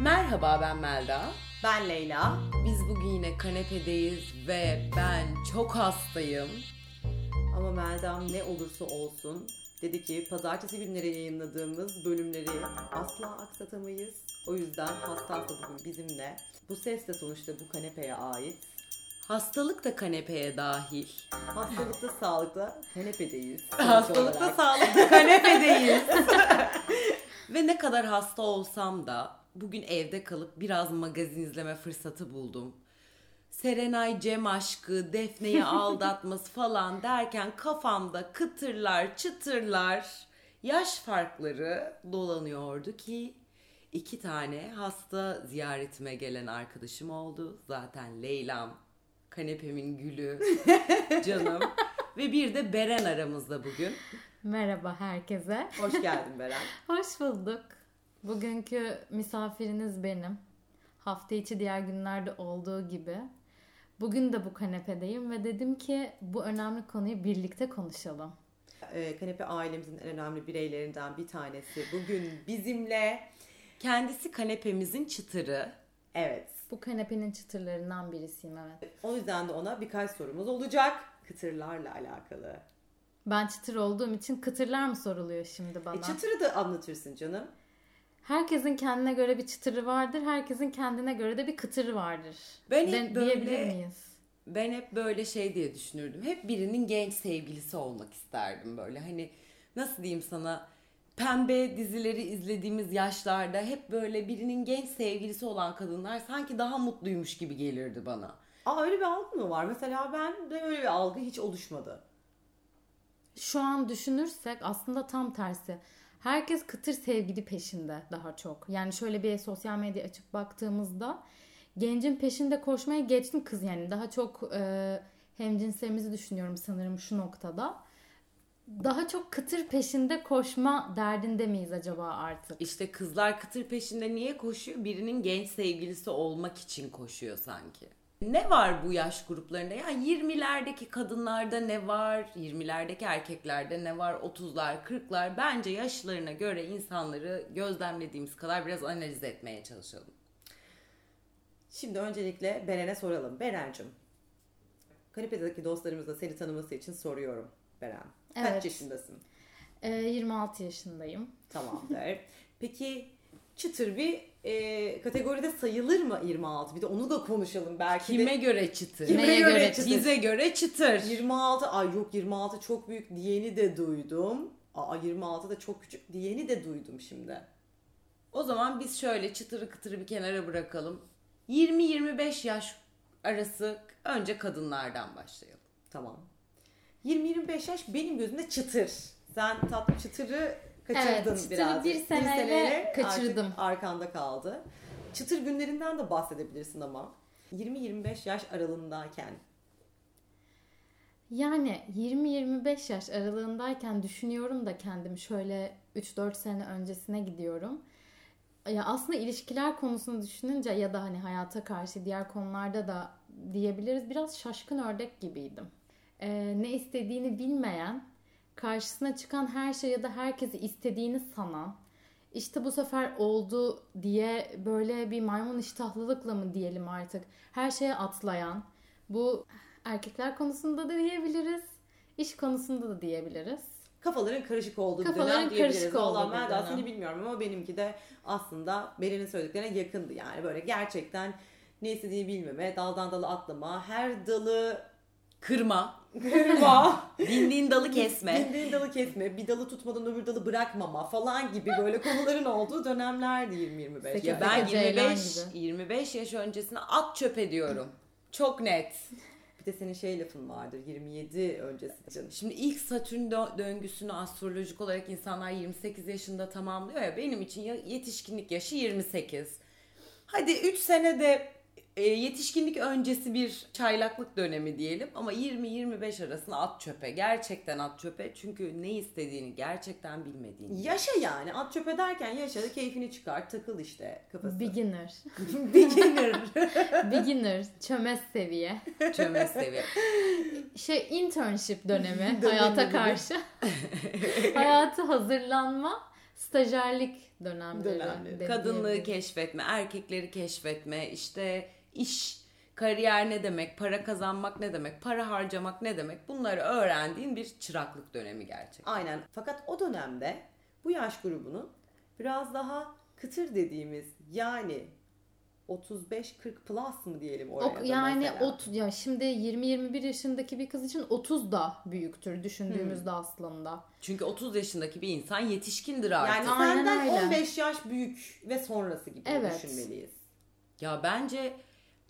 Merhaba ben Melda. Ben Leyla. Biz bugün yine kanepedeyiz ve ben çok hastayım. Ama Melda'm ne olursa olsun dedi ki pazartesi günleri yayınladığımız bölümleri asla aksatamayız. O yüzden hasta hasta bugün bizimle. Bu ses de sonuçta bu kanepeye ait. Hastalık da kanepeye dahil. Hastalıkta sağlıkta kanepedeyiz. sonuç Hastalıkta olarak. sağlıkta kanepedeyiz. ve ne kadar hasta olsam da bugün evde kalıp biraz magazin izleme fırsatı buldum. Serenay Cem aşkı, Defne'yi aldatması falan derken kafamda kıtırlar, çıtırlar, yaş farkları dolanıyordu ki iki tane hasta ziyaretime gelen arkadaşım oldu. Zaten Leyla'm, kanepemin gülü, canım ve bir de Beren aramızda bugün. Merhaba herkese. Hoş geldin Beren. Hoş bulduk. Bugünkü misafiriniz benim. Hafta içi diğer günlerde olduğu gibi. Bugün de bu kanepedeyim ve dedim ki bu önemli konuyu birlikte konuşalım. Ee, kanepe ailemizin en önemli bireylerinden bir tanesi. Bugün bizimle. Kendisi kanepemizin çıtırı. Evet. Bu kanepenin çıtırlarından birisiyim evet. O yüzden de ona birkaç sorumuz olacak. Kıtırlarla alakalı. Ben çıtır olduğum için kıtırlar mı soruluyor şimdi bana? E, çıtırı da anlatırsın canım. Herkesin kendine göre bir çıtırı vardır. Herkesin kendine göre de bir kıtırı vardır. Ben hep De- böyle- diyebilir miyiz? Ben hep böyle şey diye düşünürdüm. Hep birinin genç sevgilisi olmak isterdim böyle. Hani nasıl diyeyim sana pembe dizileri izlediğimiz yaşlarda hep böyle birinin genç sevgilisi olan kadınlar sanki daha mutluymuş gibi gelirdi bana. Aa öyle bir algı mı var? Mesela ben de öyle bir algı hiç oluşmadı. Şu an düşünürsek aslında tam tersi. Herkes kıtır sevgili peşinde daha çok. Yani şöyle bir sosyal medya açıp baktığımızda gencin peşinde koşmaya geçtim kız yani. Daha çok e, hemcinslerimizi düşünüyorum sanırım şu noktada. Daha çok kıtır peşinde koşma derdinde miyiz acaba artık? İşte kızlar kıtır peşinde niye koşuyor? Birinin genç sevgilisi olmak için koşuyor sanki. Ne var bu yaş gruplarında? Yani 20'lerdeki kadınlarda ne var? 20'lerdeki erkeklerde ne var? 30'lar, 40'lar. Bence yaşlarına göre insanları gözlemlediğimiz kadar biraz analiz etmeye çalışalım. Şimdi öncelikle Beren'e soralım. Beren'cim. Kanepedeki dostlarımız da seni tanıması için soruyorum Beren. Kaç Evet. yaşındasın? E, 26 yaşındayım. Tamamdır. Peki çıtır bir e, kategoride sayılır mı 26? Bir de onu da konuşalım belki Kime de. göre çıtır? Kime Neye göre göre çıtır? Bize göre çıtır. 26 ay yok 26 çok büyük diyeni de duydum. Aa 26 da çok küçük diyeni de duydum şimdi. O zaman biz şöyle çıtırı kıtırı bir kenara bırakalım. 20-25 yaş arası önce kadınlardan başlayalım. Tamam. 20-25 yaş benim gözümde çıtır. Sen tatlı çıtırı kaçırdın Evet, biraz. bir seneyle kaçırdım. Artık arkanda kaldı. Çıtır günlerinden de bahsedebilirsin ama. 20-25 yaş aralığındayken. Yani 20-25 yaş aralığındayken düşünüyorum da kendimi şöyle 3-4 sene öncesine gidiyorum. Ya aslında ilişkiler konusunu düşününce ya da hani hayata karşı diğer konularda da diyebiliriz biraz şaşkın ördek gibiydim. Ee, ne istediğini bilmeyen, karşısına çıkan her şey ya da herkesi istediğini sanan, işte bu sefer oldu diye böyle bir maymun iştahlılıkla mı diyelim artık her şeye atlayan, bu erkekler konusunda da diyebiliriz, iş konusunda da diyebiliriz. Kafaların karışık olduğu Kafaların dönem diyebiliriz. karışık olduğu Valla Melda dönem. seni bilmiyorum ama benimki de aslında Beren'in söylediklerine yakındı. Yani böyle gerçekten ne istediğini bilmeme, daldan dala atlama, her dalı Kırma, kırma. dindiğin dalı kesme. Bindiğin dalı kesme, bir dalı tutmadan öbür dalı bırakmama falan gibi böyle konuların olduğu dönemlerdi 20-25. Sekiz- Ya ben Ceylan 25 gibi. 25 yaş öncesine at çöpe diyorum. Çok net. Bir de senin şey lafın vardır 27 öncesi canım. Şimdi ilk Satürn dö- döngüsünü astrolojik olarak insanlar 28 yaşında tamamlıyor ya benim için yetişkinlik yaşı 28. Hadi 3 sene de e, yetişkinlik öncesi bir çaylaklık dönemi diyelim ama 20-25 arasında at çöpe. Gerçekten at çöpe çünkü ne istediğini gerçekten bilmediğini. Yaşa yani at çöpe derken yaşa da keyfini çıkar takıl işte kafası. Beginner. Beginner. Beginner. Çömez seviye. Çömez seviye. Şey internship dönemi Dönemi hayata karşı. Hayatı hazırlanma stajyerlik dönemleri. Dönemleri. Kadınlığı keşfetme, erkekleri keşfetme, işte iş, kariyer ne demek, para kazanmak ne demek, para harcamak ne demek bunları öğrendiğin bir çıraklık dönemi gerçekten. Aynen. Fakat o dönemde bu yaş grubunun biraz daha kıtır dediğimiz yani 35-40 plus mı diyelim oraya Ok, da yani mesela. ot ya şimdi 20-21 yaşındaki bir kız için 30 da büyüktür düşündüğümüzde aslında. Çünkü 30 yaşındaki bir insan yetişkindir artık. yani Aynen senden öyle. 15 yaş büyük ve sonrası gibi Evet. düşünmeliyiz. Ya bence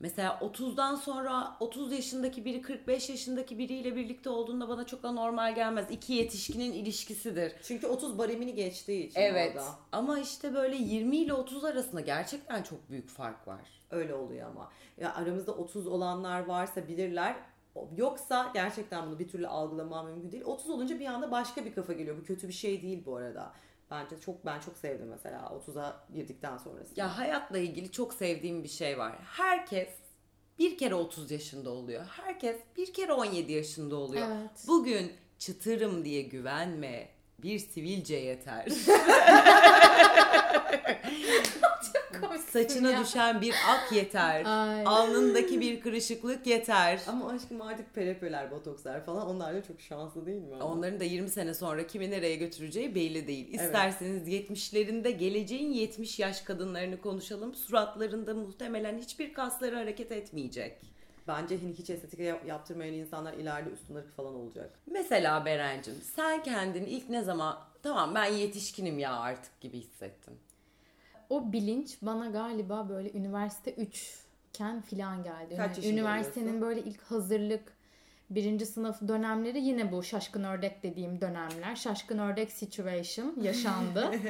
mesela 30'dan sonra 30 yaşındaki biri 45 yaşındaki biriyle birlikte olduğunda bana çok da normal gelmez. İki yetişkinin ilişkisidir. Çünkü 30 baremini geçtiği için Evet. orada. Ama işte böyle 20 ile 30 arasında gerçekten çok büyük fark var. Öyle oluyor ama. Ya aramızda 30 olanlar varsa bilirler. Yoksa gerçekten bunu bir türlü algılamam mümkün değil. 30 olunca bir anda başka bir kafa geliyor. Bu kötü bir şey değil bu arada. Bence çok ben çok sevdim mesela 30'a girdikten sonrası. Ya hayatla ilgili çok sevdiğim bir şey var. Herkes bir kere 30 yaşında oluyor. Herkes bir kere 17 yaşında oluyor. Evet. Bugün çıtırım diye güvenme. Bir sivilce yeter. Saçına ya. düşen bir ak yeter. Ay. Alnındaki bir kırışıklık yeter. Ama aşkım artık perepeler, botokslar falan onlar da çok şanslı değil mi? ama? Onların da 20 sene sonra kimi nereye götüreceği belli değil. İsterseniz 70'lerinde geleceğin 70 yaş kadınlarını konuşalım. Suratlarında muhtemelen hiçbir kasları hareket etmeyecek. Bence hani hiç estetik yap- yaptırmayan insanlar ileride üstün ırk falan olacak. Mesela Berencim sen kendini ilk ne zaman tamam ben yetişkinim ya artık gibi hissettin. O bilinç bana galiba böyle üniversite 3 iken filan geldi. Kaç Yani üniversitenin oluyorsun? böyle ilk hazırlık birinci sınıf dönemleri yine bu şaşkın ördek dediğim dönemler. Şaşkın ördek situation yaşandı.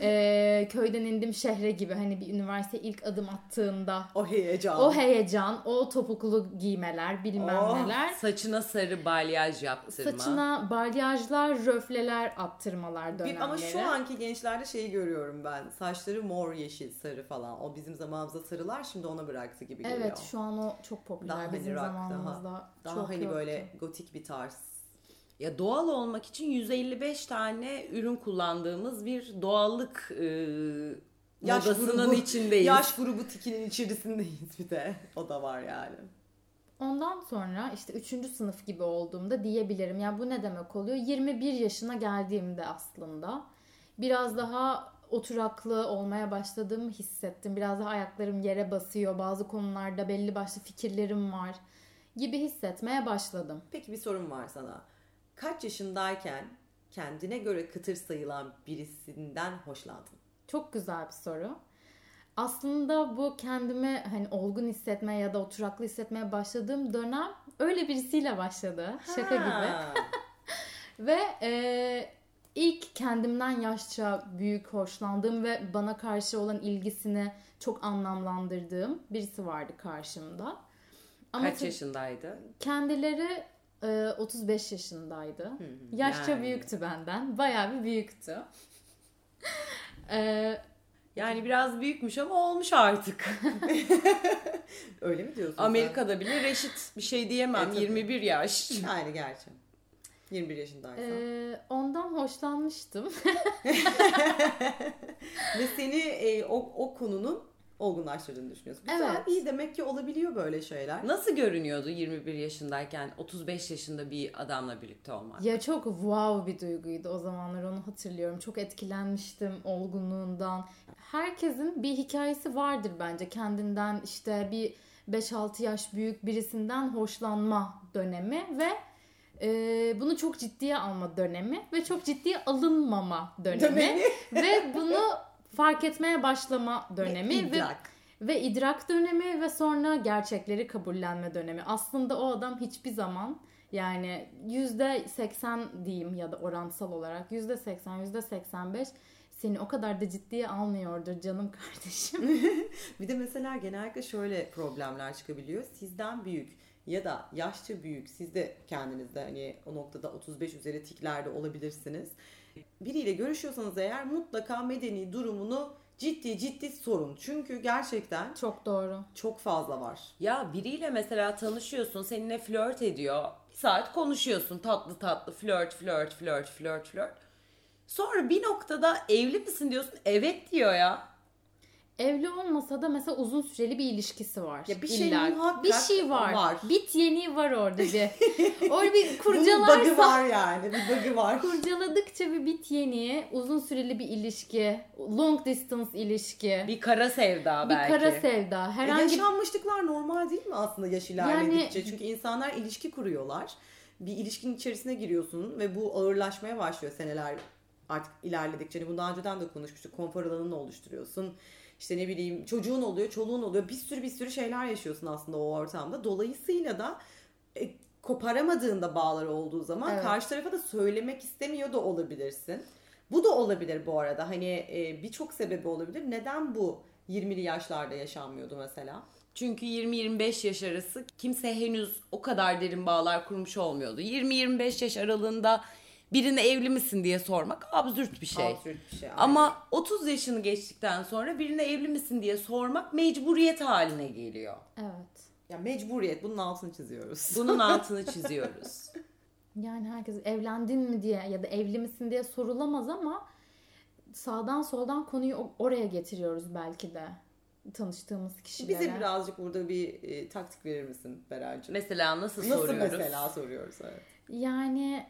Ee, köyden indim şehre gibi hani bir üniversite ilk adım attığında O heyecan. o heyecan, o topuklu giymeler, bilmem Oh, neler. Saçına sarı balyaj yaptırma. Saçına balyajlar, röfleler attırmalar Bir- dönemleri. ama şu anki gençlerde şeyi görüyorum ben. Saçları mor, yeşil, sarı falan. O bizim zamanımızda sarılar şimdi ona bıraktı gibi geliyor. Evet şu an o çok popüler Daha hani bizim rock, zamanımızda. Daha çok hani yoktu. böyle gotik bir tarz. Ya doğal olmak için 155 tane ürün kullandığımız bir doğallık e, Yaş modasının grubu- içindeyiz. Yaş grubu tikinin içerisindeyiz bir de. O da var yani. Ondan sonra işte 3. sınıf gibi olduğumda diyebilirim. Yani bu ne demek oluyor? 21 yaşına geldiğimde aslında biraz daha oturaklı olmaya başladığımı hissettim. Biraz daha ayaklarım yere basıyor. Bazı konularda belli başlı fikirlerim var gibi hissetmeye başladım. Peki bir sorum var sana. Kaç yaşındayken kendine göre kıtır sayılan birisinden hoşlandın? Çok güzel bir soru. Aslında bu kendimi hani olgun hissetmeye ya da oturaklı hissetmeye başladığım dönem öyle birisiyle başladı. Şaka gibi. Ha. Ve e, ilk kendimden yaşça büyük hoşlandığım ve bana karşı olan ilgisini çok anlamlandırdığım birisi vardı karşımda. Ama Kaç yaşındaydı? kendileri e, 35 yaşındaydı. Yaşça Yani. büyüktü benden. Bayağı bir büyüktü. E, Yani biraz büyükmüş ama olmuş artık. Öyle mi diyorsun sen? Amerika'da bile reşit bir şey diyemem. E, tabii. 21 yaş. Aynı gerçi. 21 yaşındaysan. e, ondan hoşlanmıştım. Ve seni e, o, o konunun olgunlaştırdığını düşünüyorsun. Güzel, Evet. iyi demek ki olabiliyor böyle şeyler. Nasıl görünüyordu 21 yaşındayken 35 yaşında bir adamla birlikte olmak? Ya çok wow bir duyguydu o zamanlar onu hatırlıyorum. Çok etkilenmiştim olgunluğundan. Herkesin bir hikayesi vardır bence kendinden işte bir 5-6 yaş büyük birisinden hoşlanma dönemi ve e, bunu çok ciddiye alma dönemi ve çok ciddiye alınmama dönemi, Dönemi. ve bunu fark etmeye başlama dönemi ve İdrak. ve idrak dönemi ve sonra gerçekleri kabullenme dönemi. Aslında o adam hiçbir zaman yani yüzde seksen diyeyim ya da oransal olarak yüzde seksen, yüzde seksen beş seni o kadar da ciddiye almıyordur canım kardeşim. Bir de mesela genellikle şöyle problemler çıkabiliyor. Sizden büyük ya da yaşça büyük siz de kendinizde hani o noktada 35 üzeri tiklerde olabilirsiniz. Biriyle görüşüyorsanız eğer mutlaka medeni durumunu ciddi ciddi sorun. Çünkü gerçekten Çok doğru. çok fazla var. Ya biriyle mesela tanışıyorsun, seninle flört ediyor. Bir saat konuşuyorsun tatlı tatlı flört flört flört flört flört. Sonra bir noktada evli misin diyorsun. Evet diyor ya. Evli olmasa da mesela uzun süreli bir ilişkisi var. Ya bir şey İlla. muhakkak bir şey var. var. Bit yeniği var orada bir. orada bir Bunun bug'ı kurcalarsa var yani. Bir bug'ı var. kurcaladıkça bir bit yeniği, uzun süreli bir ilişki, long distance ilişki, Bir kara sevda bir belki. kara sevda, E, herhangi yaşanmışlıklar normal değil mi aslında yaş ilerledikçe? Çünkü insanlar ilişki kuruyorlar. Bir ilişkinin içerisine giriyorsun ve bu ağırlaşmaya başlıyor seneler artık ilerledikçe. Hani bunu daha önceden de konuşmuştuk. Konfor alanını oluşturuyorsun. İşte ne bileyim çocuğun oluyor, çoluğun oluyor. Bir sürü bir sürü şeyler yaşıyorsun aslında o ortamda. Dolayısıyla da e, koparamadığında bağlar olduğu zaman Evet. karşı tarafa da söylemek istemiyor da olabilirsin. Bu da olabilir bu arada. Hani e, birçok sebebi olabilir. Neden bu 20'li yaşlarda yaşanmıyordu mesela? Çünkü 20-25 yaş arası kimse henüz o kadar derin bağlar kurmuş olmuyordu. 20-25 yaş aralığında birine evli misin diye sormak absürt bir şey. Absürt bir şey. Ama 30 yaşını geçtikten sonra birine evli misin diye sormak mecburiyet haline geliyor. Evet. ya mecburiyet bunun altını çiziyoruz. Bunun altını çiziyoruz. Yani herkes evlendin mi diye ya da evli misin diye sorulamaz ama sağdan soldan konuyu oraya getiriyoruz belki de tanıştığımız kişilere. Bize birazcık burada bir e, taktik verir misin Berancığım? Mesela nasıl, Nasıl soruyoruz? mesela soruyoruz? Evet. Yani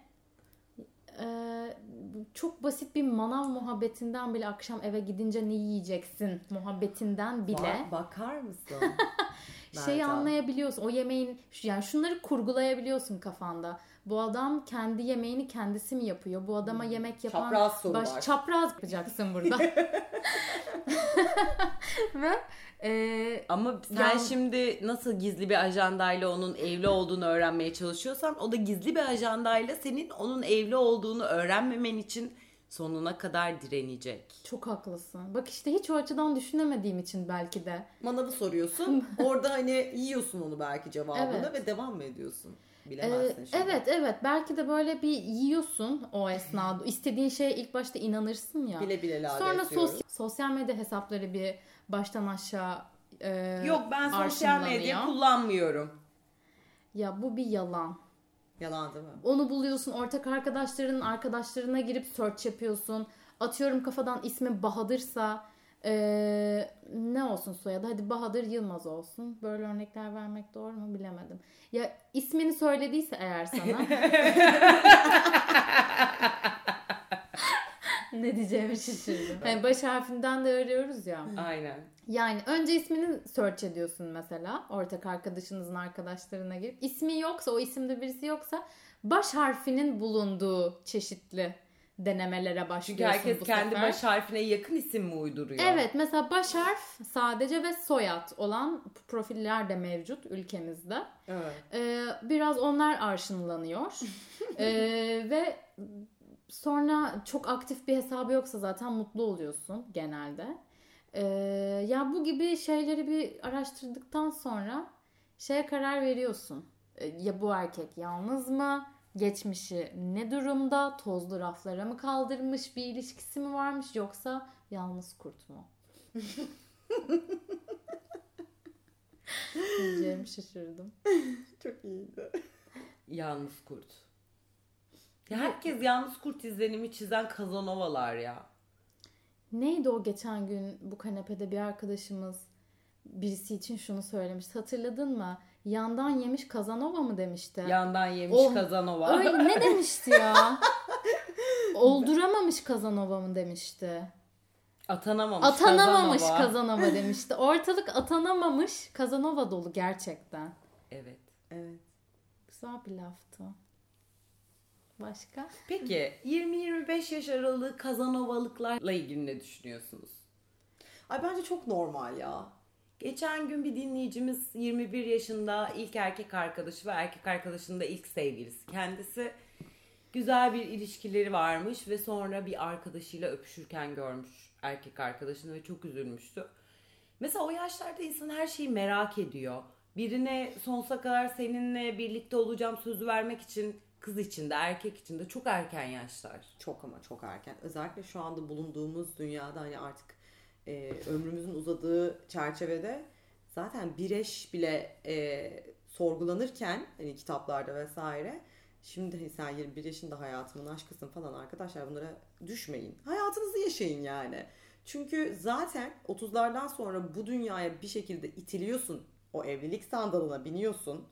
e, çok basit bir manav muhabbetinden bile akşam eve gidince ne yiyeceksin muhabbetinden bile Ba- bakar mısın? şeyi anlayabiliyorsun. O yemeğin yani şunları kurgulayabiliyorsun kafanda. Bu adam kendi yemeğini kendisi mi yapıyor? Bu adama yemek yapan Hmm. Çapraz sorular. baş çapraz yapacaksın burada. Ve e, Ama sen Yani- şimdi nasıl gizli bir ajandayla onun evli olduğunu öğrenmeye çalışıyorsan o da gizli bir ajandayla senin onun evli olduğunu öğrenmemen için sonuna kadar direnecek. çok haklısın. Bak işte hiç o açıdan düşünemediğim için belki de. Manavı soruyorsun. Orada hani yiyorsun onu belki cevabını Evet. ve devam mı ediyorsun? Ee, Bilemezsin şimdi. evet evet belki de böyle bir yiyorsun o esnada. İstediğin şeye ilk başta inanırsın ya. Bile bile lade Sonra sos- sosyal medya hesapları bir baştan aşağı e, Yok ben sosyal medya kullanmıyorum. Ya bu bir yalan. Yalan değil mi? Onu buluyorsun ortak arkadaşlarının arkadaşlarına girip search yapıyorsun. Atıyorum kafadan ismi Bahadır'sa e, ne olsun soyadı? Hadi Bahadır Yılmaz olsun. Böyle örnekler vermek doğru mu bilemedim. Ya ismini söylediyse eğer sana. ne diyeceğimi şaşırdım. Hani baş harfinden de arıyoruz ya. Aynen. Yani önce ismini search ediyorsun mesela. Ortak arkadaşınızın arkadaşlarına girip. İsmi yoksa, o isimde birisi yoksa baş harfinin bulunduğu çeşitli denemelere Çünkü başlıyorsun herkes bu kendi sefer. baş harfine yakın isim mi uyduruyor? Evet mesela baş harf sadece ve soyad olan profiller de mevcut ülkemizde. Evet. Ee, biraz onlar arşınlanıyor. Ee, ve sonra çok aktif bir hesabı yoksa zaten mutlu oluyorsun genelde. Ee, ya bu gibi şeyleri bir araştırdıktan sonra şeye karar veriyorsun. Ee, ya bu erkek yalnız mı? Geçmişi ne durumda? Tozlu raflara mı kaldırmış? Bir ilişkisi mi varmış? Yoksa yalnız kurt mu? Diyeceğimi şaşırdım. Çok iyiydi. Yalnız kurt. Ya herkes yalnız kurt izlenimi çizen kazanovalar ya. Neydi o geçen gün bu kanepede bir arkadaşımız birisi için şunu söylemiş. Hatırladın mı? Yandan yemiş Kazanova mı demişti? Yandan yemiş Oh, kazanova. Öyle ne demişti ya? Olduramamış Kazanova mı demişti? Atanamamış, Atanamamış Kazanova. Kazanova demişti. Ortalık atanamamış Kazanova dolu gerçekten. Evet. Evet. Güzel bir laftı. Başka? Peki 20-25 yaş aralığı kazanovalıklarla ilgili ne düşünüyorsunuz? Ay bence çok normal ya. Geçen gün bir dinleyicimiz 21 yaşında ilk erkek arkadaşı ve erkek arkadaşının da ilk sevgilisi. Kendisi güzel bir ilişkileri varmış ve sonra bir arkadaşıyla öpüşürken görmüş erkek arkadaşını ve çok üzülmüştü. Mesela o yaşlarda insan her şeyi merak ediyor. Birine sonsuza kadar seninle birlikte olacağım sözü vermek için kız için de erkek için de çok erken yaşlar. Çok ama çok erken. Özellikle şu anda bulunduğumuz dünyada hani artık e, ömrümüzün uzadığı çerçevede zaten bir eş bile e, sorgulanırken hani kitaplarda vesaire Şimdi hani sen 21 yaşında hayatımın aşkısın falan arkadaşlar bunlara düşmeyin. Hayatınızı yaşayın yani. Çünkü zaten 30'lardan sonra bu dünyaya bir şekilde itiliyorsun. O evlilik sandalına biniyorsun.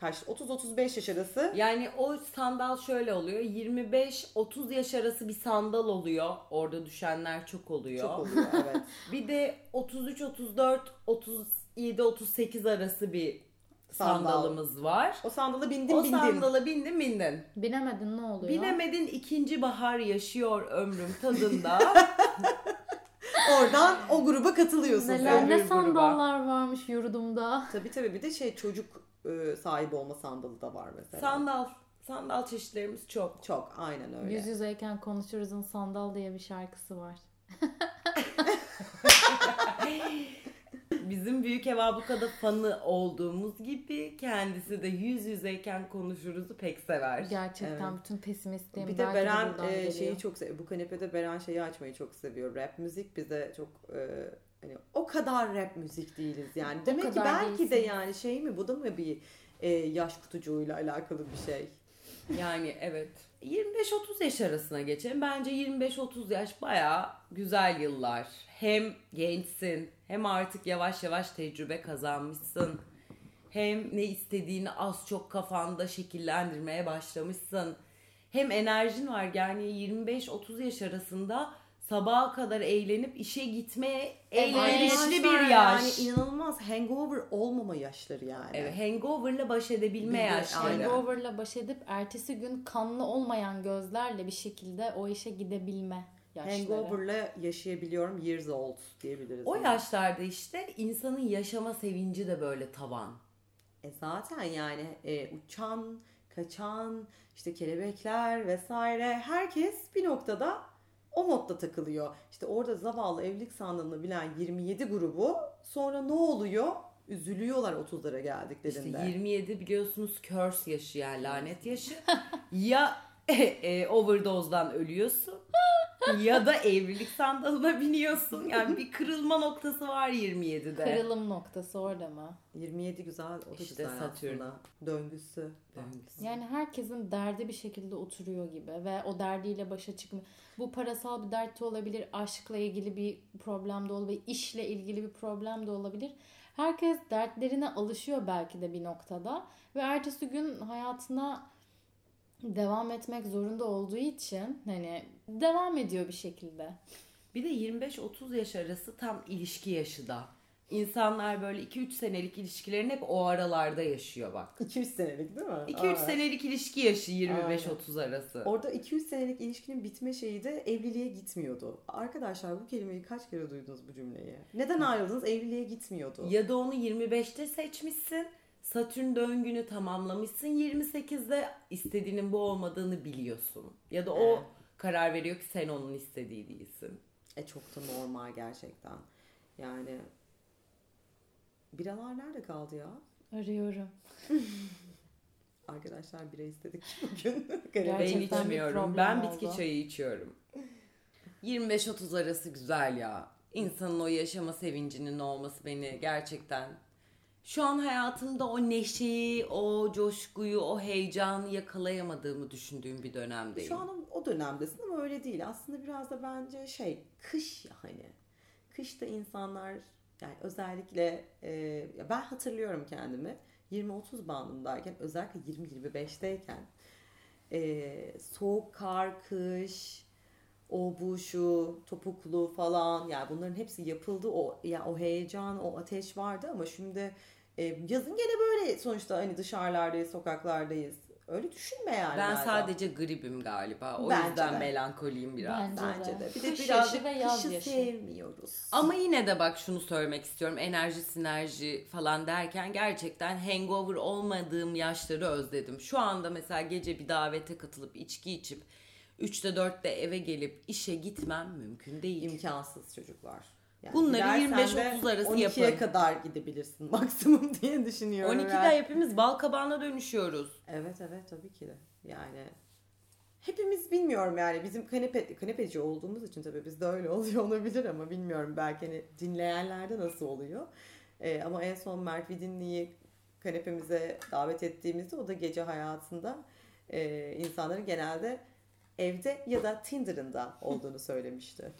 Kaç 30-35 yaş arası Yani o sandal şöyle oluyor. 25-30 yaş arası bir sandal oluyor. Orada düşenler çok oluyor. çok oluyor evet. Bir de 33-34, 37-38 arası bir Sandal. sandalımız var. O sandala bindin O bindin. sandala bindin bindin. Binemedin ne oluyor? Bilemedin ikinci bahar yaşıyor ömrüm tadında. Oradan o gruba katılıyorsun. Neler ne gruba. sandallar varmış yurdumda. Tabii tabii bir de şey çocuk e, sahibi olma sandalı da var mesela. sandal. Sandal çeşitlerimiz çok. Çok aynen öyle. Yüz yüzeyken konuşuruzun sandal diye bir şarkısı var. Bizim büyük ev ablukada fanı olduğumuz gibi kendisi de yüz yüzeyken konuşuruzu pek sever. Gerçekten Evet. bütün pesimistliğim Bir de de Beren e, şeyi çok seviyor. Bu kanepede Beren şeyi açmayı çok seviyor. Rap müzik bize çok e, hani o kadar rap müzik değiliz yani. O Demek ki belki de değilsiniz. yani şey mi bu da mı bir e, yaş kutucuğuyla alakalı bir şey? Yani evet. 25-30 yaş arasına geçelim. Bence 25-30 yaş bayağı güzel yıllar. Hem gençsin hem artık yavaş yavaş tecrübe kazanmışsın. Hem ne istediğini az çok kafanda şekillendirmeye başlamışsın. Hem enerjin var yani 25-30 yaş arasında sabaha kadar eğlenip işe gitmeye elverişli bir yaş. Yani inanılmaz hangover olmama yaşları yani. Evet, hangover'la baş edebilme de- yaşları. Hangover'la baş edip ertesi gün kanlı olmayan gözlerle bir şekilde o işe gidebilme yaşları. Hangover'la yaşayabiliyorum years old diyebiliriz. O ona. yaşlarda işte insanın yaşama sevinci de böyle tavan. E zaten yani e, uçan, kaçan, işte kelebekler vesaire herkes bir noktada o modda takılıyor. İşte orada zavallı evlilik sandalını bilen 27 grubu sonra ne oluyor? Üzülüyorlar 30'lara geldiklerinde. İşte 27 biliyorsunuz curse yaşı yani lanet yaşı. ya e, e, overdose'dan ölüyorsun ya da evlilik sandalına biniyorsun. Yani bir kırılma noktası var 27'de. Kırılım noktası orada mı? 27 güzel, o da İşte güzel Satürn. aslında. Döngüsü. Döngüsü. Yani herkesin derdi bir şekilde oturuyor gibi ve o derdiyle başa çıkma. Bu parasal bir dert de olabilir, aşkla ilgili bir problem de olabilir, işle ilgili bir problem de olabilir. Herkes dertlerine alışıyor belki de bir noktada ve ertesi gün hayatına devam etmek zorunda olduğu için hani devam ediyor bir şekilde. Bir de 25-30 yaş arası tam ilişki yaşı da. İnsanlar böyle 2-3 senelik ilişkilerini hep o aralarda yaşıyor bak. 200 senelik değil mi? 2-3 Evet. senelik ilişki yaşı 25-30 arası. Orada 200 senelik ilişkinin bitme şeyi de evliliğe gitmiyordu. Arkadaşlar bu kelimeyi kaç kere duydunuz bu cümleyi? Neden ayrıldınız? Evliliğe gitmiyordu. Ya da onu 25'te seçmişsin. Satürn döngünü tamamlamışsın. 28'de istediğinin bu olmadığını biliyorsun. Ya da o Evet. karar veriyor ki sen onun istediği değilsin. E çok da normal gerçekten. Yani biralar nerede kaldı ya? Arıyorum. Arkadaşlar bira istedik bugün. Ben içmiyorum. Ben oldu. bitki çayı içiyorum. 25-30 arası güzel ya. İnsanın o yaşama sevincinin olması beni gerçekten şu an hayatımda o neşeyi, o coşkuyu, o heyecanı yakalayamadığımı düşündüğüm bir dönemdeyim. Şu an o- dönemdesin ama öyle değil. Aslında biraz da bence şey kış ya hani. Kışta insanlar yani özellikle e, ben hatırlıyorum kendimi 20-30 bandındayken özellikle 20-25'teyken e, soğuk kar, kış, o bu şu topuklu falan yani bunların hepsi yapıldı o ya o heyecan o ateş vardı ama şimdi e, yazın gene böyle sonuçta hani dışarılardayız sokaklardayız öyle düşünme yani. ben Melda. sadece gribim galiba. O Bence yüzden de. melankoliyim biraz. Bence Bence de. de. Bir de Kış birazcık yaşı ve yaz kışı yaşı. sevmiyoruz. Ama yine de bak şunu söylemek istiyorum. Enerji, sinerji falan derken gerçekten hangover olmadığım yaşları özledim. Şu anda mesela gece bir davete katılıp içki içip 3'te 4'te eve gelip işe gitmem mümkün değil. imkansız çocuklar. Yani Bunları gidersen 25-30 de arası 12'ye yapın. kadar gidebilirsin maksimum diye düşünüyorum. 12'de yani. hepimiz bal kabağına dönüşüyoruz. Evet evet tabii ki de. Yani hepimiz bilmiyorum yani bizim kanepe, kanepeci olduğumuz için tabii bizde öyle oluyor olabilir ama bilmiyorum belki hani dinleyenlerde nasıl oluyor. Ee, ama en son Mert Vidinli'yi kanepemize davet ettiğimizde o da gece hayatında e, insanların genelde evde ya da Tinder'ında olduğunu söylemişti.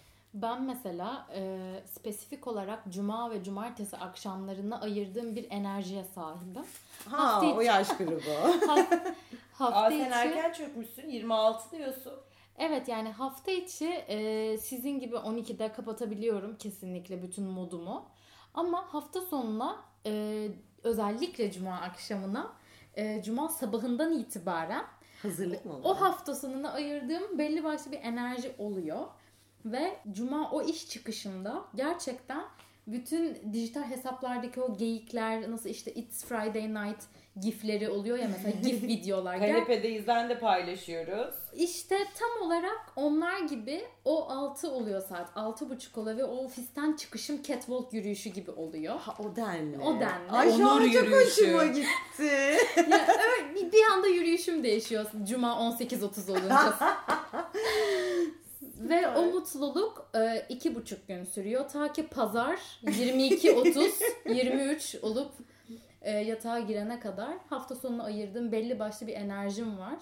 Ben mesela e, spesifik olarak cuma ve cumartesi akşamlarına ayırdığım bir enerjiye sahibim. Ha Hafta o yaş grubu. Haf- hafta Aa, sen içi erken çökmüşsün 26 diyorsun. Evet yani hafta içi e, sizin gibi 12'de kapatabiliyorum kesinlikle bütün modumu. Ama hafta sonuna e, özellikle cuma akşamına e, cuma sabahından itibaren Hazırlık mı oluyor? o hafta sonuna ayırdığım belli başlı bir enerji oluyor. Ve cuma o iş çıkışında gerçekten bütün dijital hesaplardaki o geyikler nasıl işte It's Friday Night gifleri oluyor ya mesela gif videolar. Kanepedeyiz ben de paylaşıyoruz. işte tam olarak onlar gibi o 6 oluyor saat. 6.30 oluyor ve o ofisten çıkışım catwalk yürüyüşü gibi oluyor. Ha, o denli. O denli. Ay şu an Onur çok yürüyüşü. hoşuma gitti. ya, öyle bir- bir anda yürüyüşüm değişiyor. Cuma 18.30 olunca. Ve o mutluluk e, iki buçuk gün sürüyor. Ta ki pazar 22.30, 23 olup e, yatağa girene kadar hafta sonuna ayırdığım belli başlı bir enerjim var.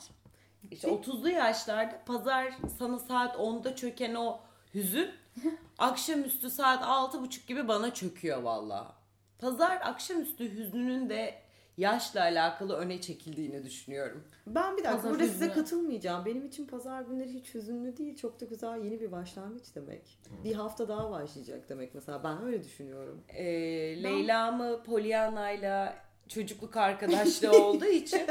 İşte 30'lu yaşlarda pazar sana saat 10'da çöken o hüzün akşamüstü saat 6.30 gibi bana çöküyor valla. Pazar akşamüstü hüznünün de yaşla alakalı öne çekildiğini düşünüyorum. Ben bir dakika Pazar burada size katılmayacağım. Benim için pazar günleri hiç hüzünlü değil. Çok da güzel yeni bir başlangıç demek. Bir hafta daha başlayacak demek mesela. Ben öyle düşünüyorum. Ee, Leyla mı Pollyanna'yla çocukluk arkadaşlığı olduğu için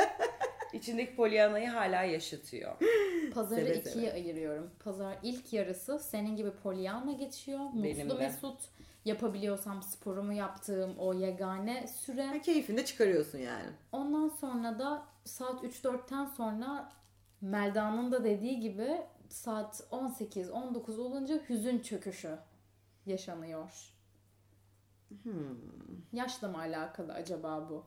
içindeki Pollyanna'yı hala yaşatıyor. Pazarı Seve ikiye seve. ayırıyorum. Pazar ilk yarısı senin gibi Pollyanna geçiyor. Benim Mutlu de. mesut. Yapabiliyorsam sporumu yaptığım o yegane süre. Ha, keyfini de çıkarıyorsun yani. Ondan sonra da saat 3-4'ten sonra Melda'nın da dediği gibi saat 18-19 olunca hüzün çöküşü yaşanıyor. Hmm. Yaşla mı alakalı acaba bu?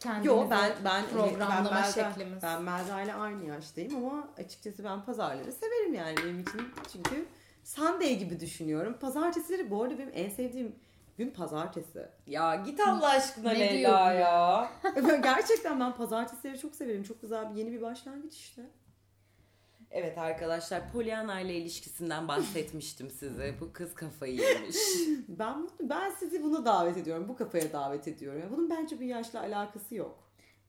Kendimizi Yo ben ben programlama ben şeklimiz. Ben Melda ile aynı yaştayım ama açıkçası ben pazarları severim yani benim için. Çünkü Sunday gibi düşünüyorum. Pazartesileri bu arada benim en sevdiğim gün pazartesi. Ya git Allah aşkına Ne Leyla diyor bu ya. Gerçekten ben pazartesileri çok severim. Çok güzel bir yeni bir başlangıç işte. Evet arkadaşlar Pollyanna ile ilişkisinden bahsetmiştim size. Bu kız kafayı yemiş. Ben ben sizi buna davet ediyorum. Bu kafaya davet ediyorum. Yani Bunun bence bir yaşla alakası yok.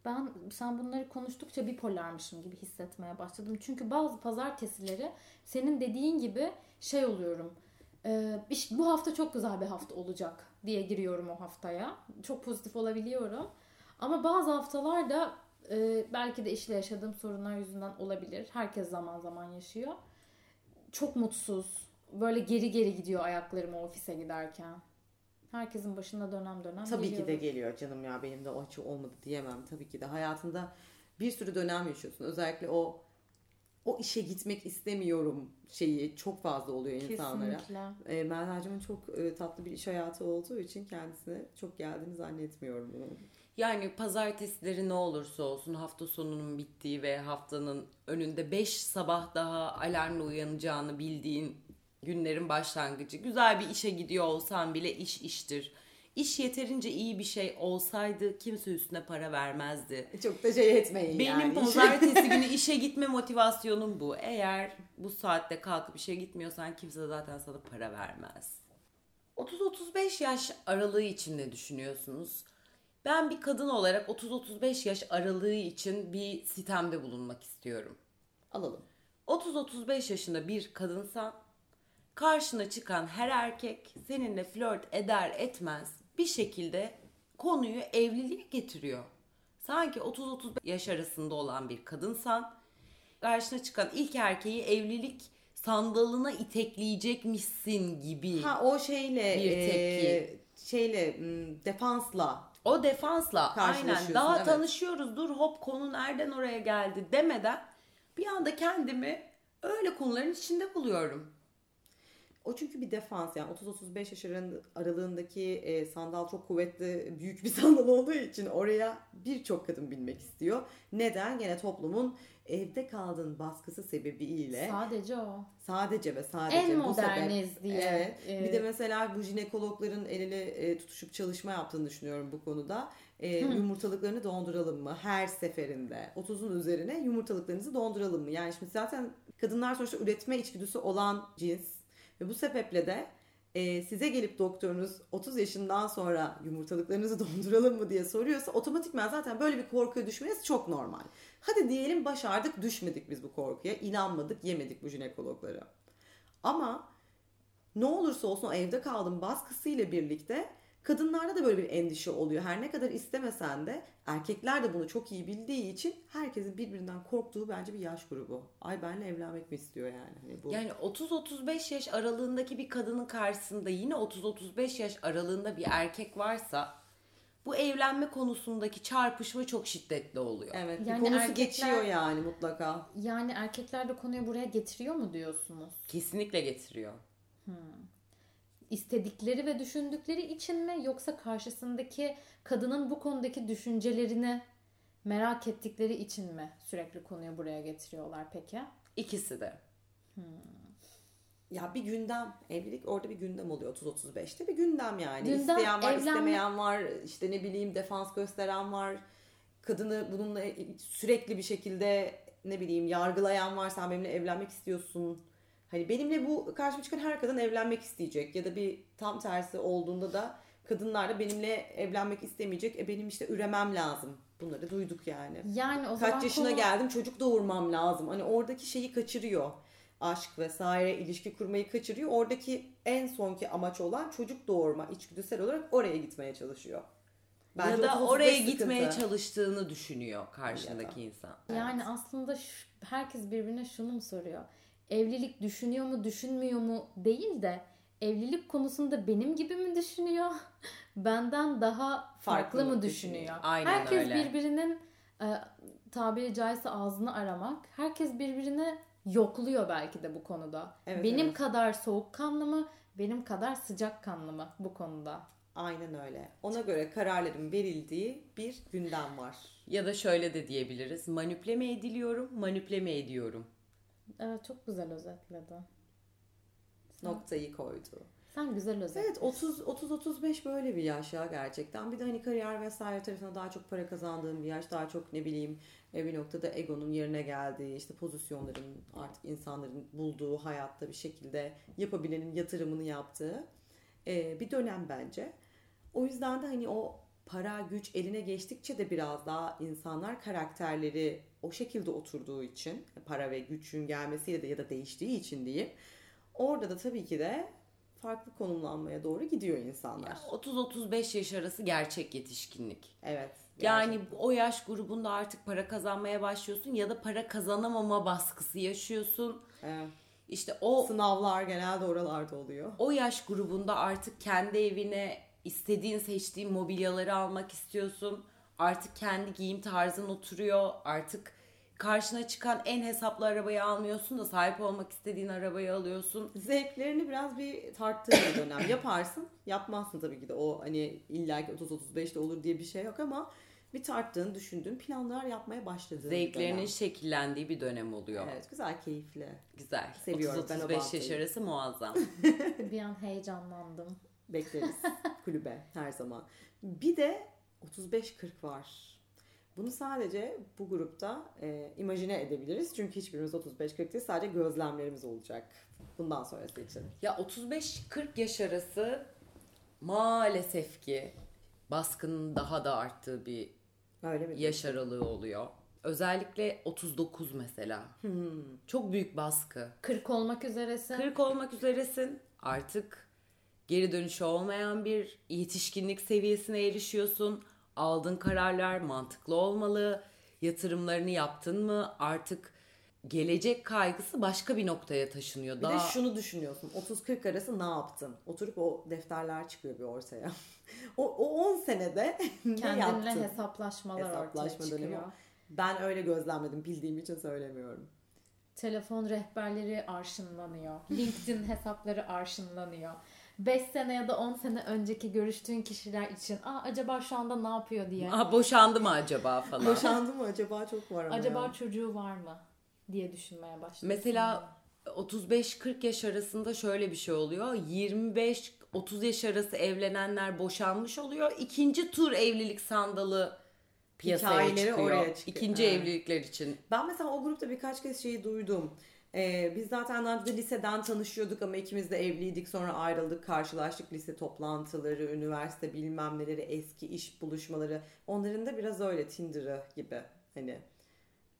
Ben sen bunları konuştukça bipolarmışım gibi hissetmeye başladım. Çünkü bazı pazartesileri senin dediğin gibi şey oluyorum. E, iş- bu hafta çok güzel bir hafta olacak diye giriyorum o haftaya. Çok pozitif olabiliyorum. Ama bazı haftalar da e, belki de işle yaşadığım sorunlar yüzünden olabilir. Herkes zaman zaman yaşıyor. Çok mutsuz. Böyle geri geri gidiyor ayaklarım ofise giderken. Herkesin başına dönem dönem Tabii ki de geliyor canım ya benim de o açı olmadı diyemem. Tabii ki de hayatında bir sürü dönem yaşıyorsun. Özellikle o o işe gitmek istemiyorum şeyi çok fazla oluyor insanlara. Kesinlikle. E, Melhacım'ın çok e, tatlı bir iş hayatı olduğu için kendisine çok geldiğini zannetmiyorum bunun. Yani pazartesileri ne olursa olsun hafta sonunun bittiği ve haftanın önünde 5 sabah daha alarmla uyanacağını bildiğin günlerin başlangıcı. Güzel bir işe gidiyor olsan bile iş iştir. İş yeterince iyi bir şey olsaydı kimse üstüne para vermezdi. Çok da şey etmeyin Benim yani. pazartesi günü işe gitme motivasyonum bu. Eğer bu saatte kalkıp işe gitmiyorsan kimse zaten sana para vermez. 30-35 yaş aralığı için ne düşünüyorsunuz? Ben bir kadın olarak 30-35 yaş aralığı için bir sitemde bulunmak istiyorum. Alalım. 30-35 yaşında bir kadınsan karşına çıkan her erkek seninle flört eder etmez bir şekilde konuyu evliliğe getiriyor. Sanki 30-35 yaş arasında olan bir kadınsan karşına çıkan ilk erkeği evlilik sandalına itekleyecekmişsin gibi. Ha o şeyle Bir e, tepki. şeyle m, defansla O defansla aynen daha evet. tanışıyoruz dur hop konu nereden oraya geldi demeden bir anda kendimi öyle konuların içinde buluyorum. O çünkü bir defans yani 30-35 yaş aralığındaki e, sandal çok kuvvetli büyük bir sandal olduğu için oraya birçok kadın binmek istiyor. Neden? Gene toplumun evde kaldığın baskısı sebebiyle. Sadece o. Sadece ve sadece en bu moderniz sebep. diye. Evet. Ee, Bir de mesela bu jinekologların el ele e, tutuşup çalışma yaptığını düşünüyorum bu konuda. E, yumurtalıklarını donduralım mı? Her seferinde 30'un üzerine yumurtalıklarınızı donduralım mı? Yani şimdi zaten kadınlar sonuçta üretme içgüdüsü olan cins ve bu sebeple de e, size gelip doktorunuz 30 yaşından sonra yumurtalıklarınızı donduralım mı diye soruyorsa otomatikman zaten böyle bir korkuya düşmeniz çok normal. Hadi diyelim başardık düşmedik biz bu korkuya inanmadık yemedik bu jinekologları. Ama ne olursa olsun evde kaldım baskısıyla birlikte kadınlarda da böyle bir endişe oluyor. Her ne kadar istemesen de erkekler de bunu çok iyi bildiği için herkesin birbirinden korktuğu bence bir yaş grubu. Ay benle evlenmek mi istiyor yani? Hani bu... Yani 30-35 yaş aralığındaki bir kadının karşısında yine 30-35 yaş aralığında bir erkek varsa bu evlenme konusundaki çarpışma çok şiddetli oluyor. Evet, Yani konusu erkekler- geçiyor yani mutlaka. Yani erkekler de konuyu buraya getiriyor mu diyorsunuz? Kesinlikle getiriyor. İstedikleri ve düşündükleri için mi yoksa karşısındaki kadının bu konudaki düşüncelerini merak ettikleri için mi sürekli konuyu buraya getiriyorlar peki? İkisi de. Ya bir gündem, evlilik orada bir gündem oluyor 30-35'te bir gündem yani. Gündem, İsteyen var, evlenme- istemeyen var, işte ne bileyim defans gösteren var. Kadını bununla sürekli bir şekilde ne bileyim yargılayan var. Sen benimle evlenmek istiyorsun. Hani benimle bu karşıma çıkan her kadın evlenmek isteyecek. Ya da bir tam tersi olduğunda da kadınlar da benimle evlenmek istemeyecek. E benim işte üremem lazım. Bunları duyduk yani. Yani o zaman Kaç yaşına konu- geldim çocuk doğurmam lazım. Hani oradaki şeyi kaçırıyor. Aşk vesaire ilişki kurmayı kaçırıyor. Oradaki en sonki amaç olan çocuk doğurma içgüdüsel olarak oraya gitmeye çalışıyor. ya 30-35 da oraya sıkıntı. gitmeye çalıştığını düşünüyor karşındaki insan. Yani aslında şu- herkes birbirine şunu mu soruyor? Evlilik düşünüyor mu, düşünmüyor mu değil de evlilik konusunda benim gibi mi düşünüyor? Benden daha farklı, Farklı mı düşünüyor? düşünüyor? Aynen herkes öyle. birbirinin e, tabiri caizse ağzını aramak. Herkes birbirini yokluyor belki de bu konuda. Evet, benim evet. kadar soğukkanlı mı, benim kadar sıcakkanlı mı bu konuda? Aynen öyle. Ona göre kararların verildiği bir gündem var. Ya da şöyle de diyebiliriz. Manipüle mi ediliyorum, manipüle mi ediyorum? Evet çok güzel özetledin. Noktayı koydu. Sen güzel özetledin. Evet 30 30 35 böyle bir yaş ya gerçekten. Bir de hani kariyer vesaire tarafına daha çok para kazandığım bir yaş, daha çok ne bileyim e, bir noktada egonun yerine geldiği, işte pozisyonların artık insanların bulduğu hayatta bir şekilde yapabilenin yatırımını yaptığı e, bir dönem bence. O yüzden de hani o para güç eline geçtikçe de biraz daha insanlar karakterleri o şekilde oturduğu için para ve gücün gelmesiyle de ya da değiştiği için diyeyim. Orada da tabii ki de farklı konumlanmaya doğru gidiyor insanlar. Ya 30-35 yaş arası gerçek yetişkinlik. Evet. Yani o yaş grubunda artık para kazanmaya başlıyorsun ya da para kazanamama baskısı yaşıyorsun. Evet. İşte o Sınavlar genelde oralarda oluyor. o yaş grubunda artık kendi evine istediğin seçtiğin mobilyaları almak istiyorsun. Artık kendi giyim tarzın oturuyor. Artık karşına çıkan en hesaplı arabayı almıyorsun da sahip olmak istediğin arabayı alıyorsun. Zevklerini biraz bir tarttığın bir dönem. Yaparsın, yapmazsın tabii ki de. O hani illa ki 30-35'te olur diye bir şey yok ama bir tarttığın, düşündüğün planlar yapmaya başladığın bir Zevklerinin dönem. şekillendiği bir dönem oluyor. Evet, güzel, keyifli. Güzel. Seviyorum ben o 30-35 yaş arası muazzam. Bir an heyecanlandım. Bekleriz kulübe her zaman. Bir de 35-40 var. Bunu sadece bu grupta e, imajine edebiliriz. Çünkü hiçbirimiz 35-40 değil. Sadece gözlemlerimiz olacak. Bundan sonrası için. Ya 35-40 yaş arası maalesef ki baskının daha da arttığı bir Öyle mi? yaş aralığı oluyor. Özellikle 39 mesela. Çok büyük baskı. 40 olmak üzeresin. 40 olmak üzeresin. Artık geri dönüşü olmayan bir yetişkinlik seviyesine erişiyorsun. Aldığın kararlar mantıklı olmalı. Yatırımlarını yaptın mı? Artık gelecek kaygısı başka bir noktaya taşınıyor. Bir Daha de şunu düşünüyorsun. 30-40 arası ne yaptın? Oturup o defterler çıkıyor bir ortaya. o, o 10 senede ne Kendinle yaptın? hesaplaşmalar Hesaplaşma ortaya çıkıyor. dönemi. Ben öyle gözlemledim. Bildiğim için söylemiyorum. telefon rehberleri arşınlanıyor. LinkedIn hesapları arşınlanıyor. 5 sene ya da 10 sene önceki görüştüğün kişiler için Aa, acaba şu anda ne yapıyor diye. Aa, boşandı mı acaba falan. Boşandı mı acaba çok var ama acaba ya. çocuğu var mı diye düşünmeye başladım. Mesela 35-40 yaş arasında şöyle bir şey oluyor. 25-30 yaş arası evlenenler boşanmış oluyor. İkinci tur evlilik sandalı piyasaya Hikayeleri çıkıyor. oraya çıkıyor. İkinci Evet. evlilikler için. Ben mesela o grupta birkaç kez şeyi duydum. Ee, biz zaten daha önce liseden tanışıyorduk ama ikimiz de evliydik sonra ayrıldık karşılaştık lise toplantıları, üniversite bilmem neleri, eski iş buluşmaları onların da biraz öyle Tinder'ı gibi hani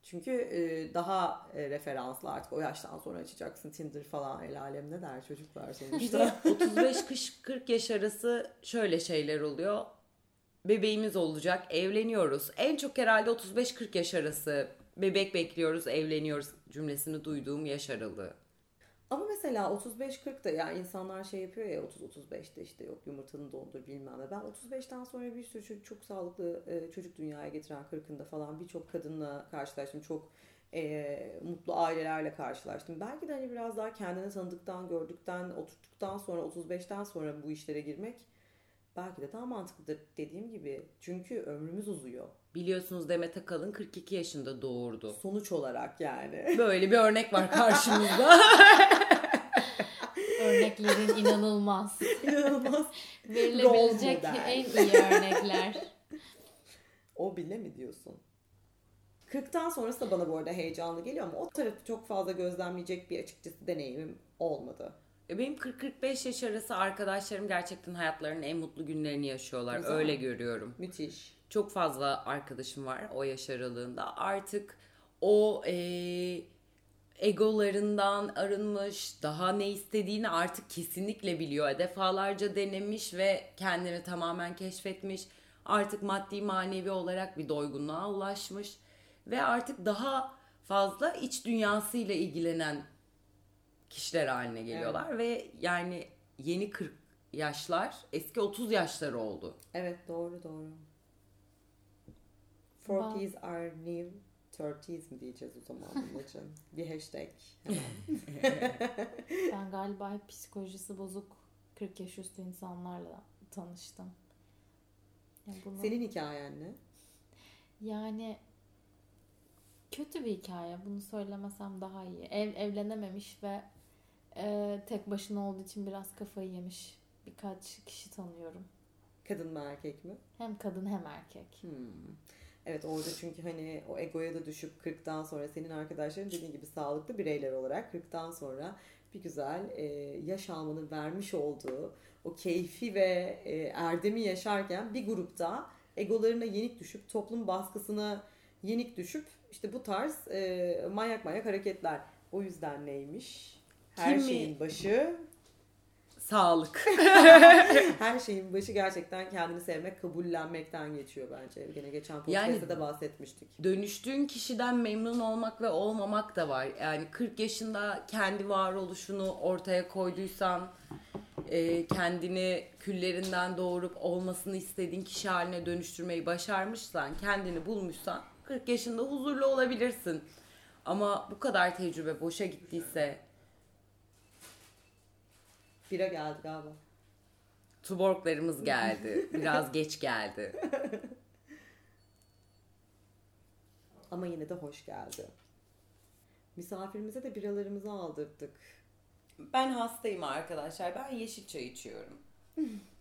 çünkü e, daha e, referanslı artık o yaştan sonra açacaksın Tinder falan el alem ne der çocuklar sonuçta. de 35-40 yaş arası şöyle şeyler oluyor. Bebeğimiz olacak, evleniyoruz. En çok herhalde 35-40 yaş arası bebek bekliyoruz, evleniyoruz cümlesini duyduğum yaş aralığı. Ama mesela 35-40'da yani insanlar şey yapıyor ya 30-35'te işte yok yumurtanı dondur bilmem ne. Ben 35'ten sonra bir sürü çocuk, çok sağlıklı e, çocuk dünyaya getiren 40'ında falan birçok kadınla karşılaştım. Çok e, mutlu ailelerle karşılaştım. Belki de hani biraz daha kendini tanıdıktan, gördükten, oturttuktan sonra 35'ten sonra bu işlere girmek belki de daha mantıklıdır dediğim gibi. Çünkü ömrümüz uzuyor. Biliyorsunuz Demet Akalın 42 yaşında doğurdu. Sonuç olarak yani. Böyle bir örnek var karşımızda. Örneklerin inanılmaz. İnanılmaz. Verilebilecek en iyi örnekler. O bile mi diyorsun? 40'tan sonrası da bana bu arada heyecanlı geliyor ama o tarafı çok fazla gözlemleyecek bir açıkçası deneyimim olmadı. E, Benim 40-45 yaş arası arkadaşlarım gerçekten hayatlarının en mutlu günlerini yaşıyorlar. Güzel. Öyle görüyorum. Müthiş. Çok fazla arkadaşım var o yaş aralığında. Artık o e, egolarından arınmış, daha ne istediğini artık kesinlikle biliyor. Defalarca denemiş ve kendini tamamen keşfetmiş. Artık maddi manevi olarak bir doygunluğa ulaşmış. Ve artık daha fazla iç dünyasıyla ilgilenen kişiler haline geliyorlar. Ve yani yeni 40 yaşlar eski 30 yaşları oldu. Evet doğru doğru. 40s are new 30s mi diyeceğiz o zaman bunun için? bir hashtag. Ben galiba hep psikolojisi bozuk 40 yaş üstü insanlarla tanıştım. Ya bunu- Senin hikayen ne? Yani kötü bir hikaye. Bunu söylemesem daha iyi. Ev evlenememiş ve e, tek başına olduğu için biraz kafayı yemiş birkaç kişi tanıyorum. Kadın mı erkek mi? Hem kadın hem erkek. Hmm. Evet orada çünkü hani o egoya da düşüp 40'tan sonra senin arkadaşların dediğin gibi sağlıklı bireyler olarak 40'tan sonra bir güzel e, yaş almanın vermiş olduğu o keyfi ve e, erdemi yaşarken bir grupta egolarına yenik düşüp toplum baskısına yenik düşüp işte bu tarz e, manyak manyak hareketler. O yüzden neymiş? Her Kimi- şeyin başı Sağlık. her şeyin başı gerçekten kendini sevmek, kabullenmekten geçiyor bence. Gene geçen Yani- podcast'ta da bahsetmiştik. dönüştüğün kişiden memnun olmak ve olmamak da var. Yani 40 yaşında kendi varoluşunu ortaya koyduysan, e, kendini küllerinden doğurup olmasını istediğin kişi haline dönüştürmeyi başarmışsan, kendini bulmuşsan 40 yaşında huzurlu olabilirsin. Ama bu kadar tecrübe boşa gittiyse, Bira geldi galiba. tuborglarımız geldi. Biraz geç geldi. Ama yine de hoş geldi. Misafirimize de biralarımızı aldırdık. Ben hastayım arkadaşlar. Ben yeşil çay içiyorum.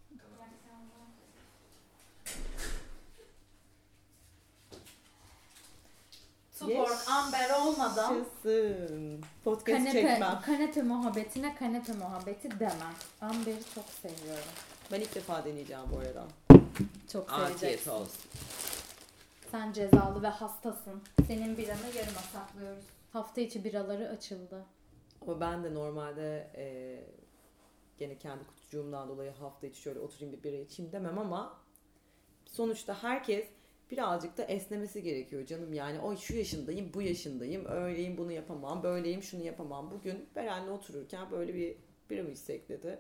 Tuborg amber olmadan Yaşasın. Podcast kanepe, çekmem. kanepe muhabbetine kanepe muhabbeti demem. Amber'i çok seviyorum. Ben ilk defa deneyeceğim bu arada. Çok Afiyet seveceksin. olsun. Sen cezalı ve hastasın. Senin biranı yarıma saklıyoruz. Hafta içi biraları açıldı. Ama ben de normalde e, gene kendi kutucuğumdan dolayı hafta içi şöyle oturayım bir bira içeyim demem ama sonuçta herkes birazcık da esnemesi gerekiyor canım. Yani o şu yaşındayım, bu yaşındayım, öyleyim bunu yapamam, böyleyim şunu yapamam. Bugün Beren'le otururken böyle bir bira mı içsek dedi.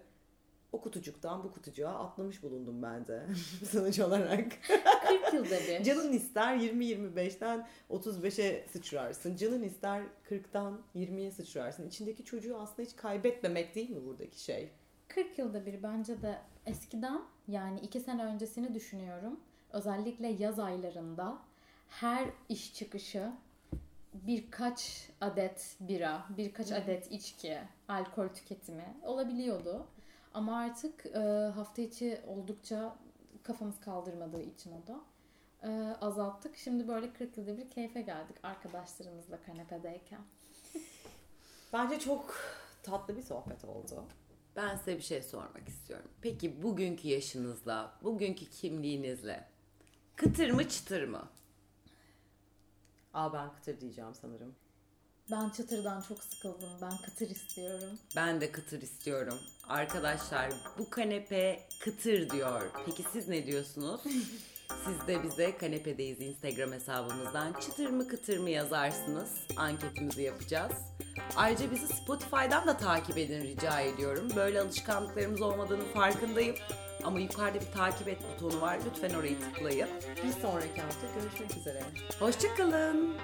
o kutucuktan bu kutucuğa atlamış bulundum ben de sonuç olarak. 40 yılda bir. Canın ister 20-25'ten 35'e sıçrarsın. Canın ister 40'tan 20'ye sıçrarsın. İçindeki çocuğu aslında hiç kaybetmemek değil mi buradaki şey? 40 yılda bir bence de eskiden yani 2 sene öncesini düşünüyorum. Özellikle yaz aylarında her iş çıkışı birkaç adet bira, birkaç adet içki, alkol tüketimi olabiliyordu. Ama artık e, hafta içi oldukça kafamız kaldırmadığı için o da e, azalttık. Şimdi böyle 40 yılda bir keyfe geldik arkadaşlarımızla kanepedeyken. Bence çok tatlı bir sohbet oldu. Ben size bir şey sormak istiyorum. Peki bugünkü yaşınızla, bugünkü kimliğinizle kıtır mı çıtır mı? Aa ben kıtır diyeceğim sanırım. Ben çıtırdan çok sıkıldım. Ben kıtır istiyorum. Ben de kıtır istiyorum. Arkadaşlar bu kanepe kıtır diyor. Peki siz ne diyorsunuz? Siz de bize kanepedeyiz Instagram hesabımızdan çıtır mı kıtır mı yazarsınız. Anketimizi yapacağız. Ayrıca bizi Spotify'dan da takip edin rica ediyorum. Böyle alışkanlıklarımız olmadığını farkındayım. Ama yukarıda bir takip et butonu var. Lütfen orayı tıklayın. Bir sonraki hafta görüşmek üzere. Hoşçakalın.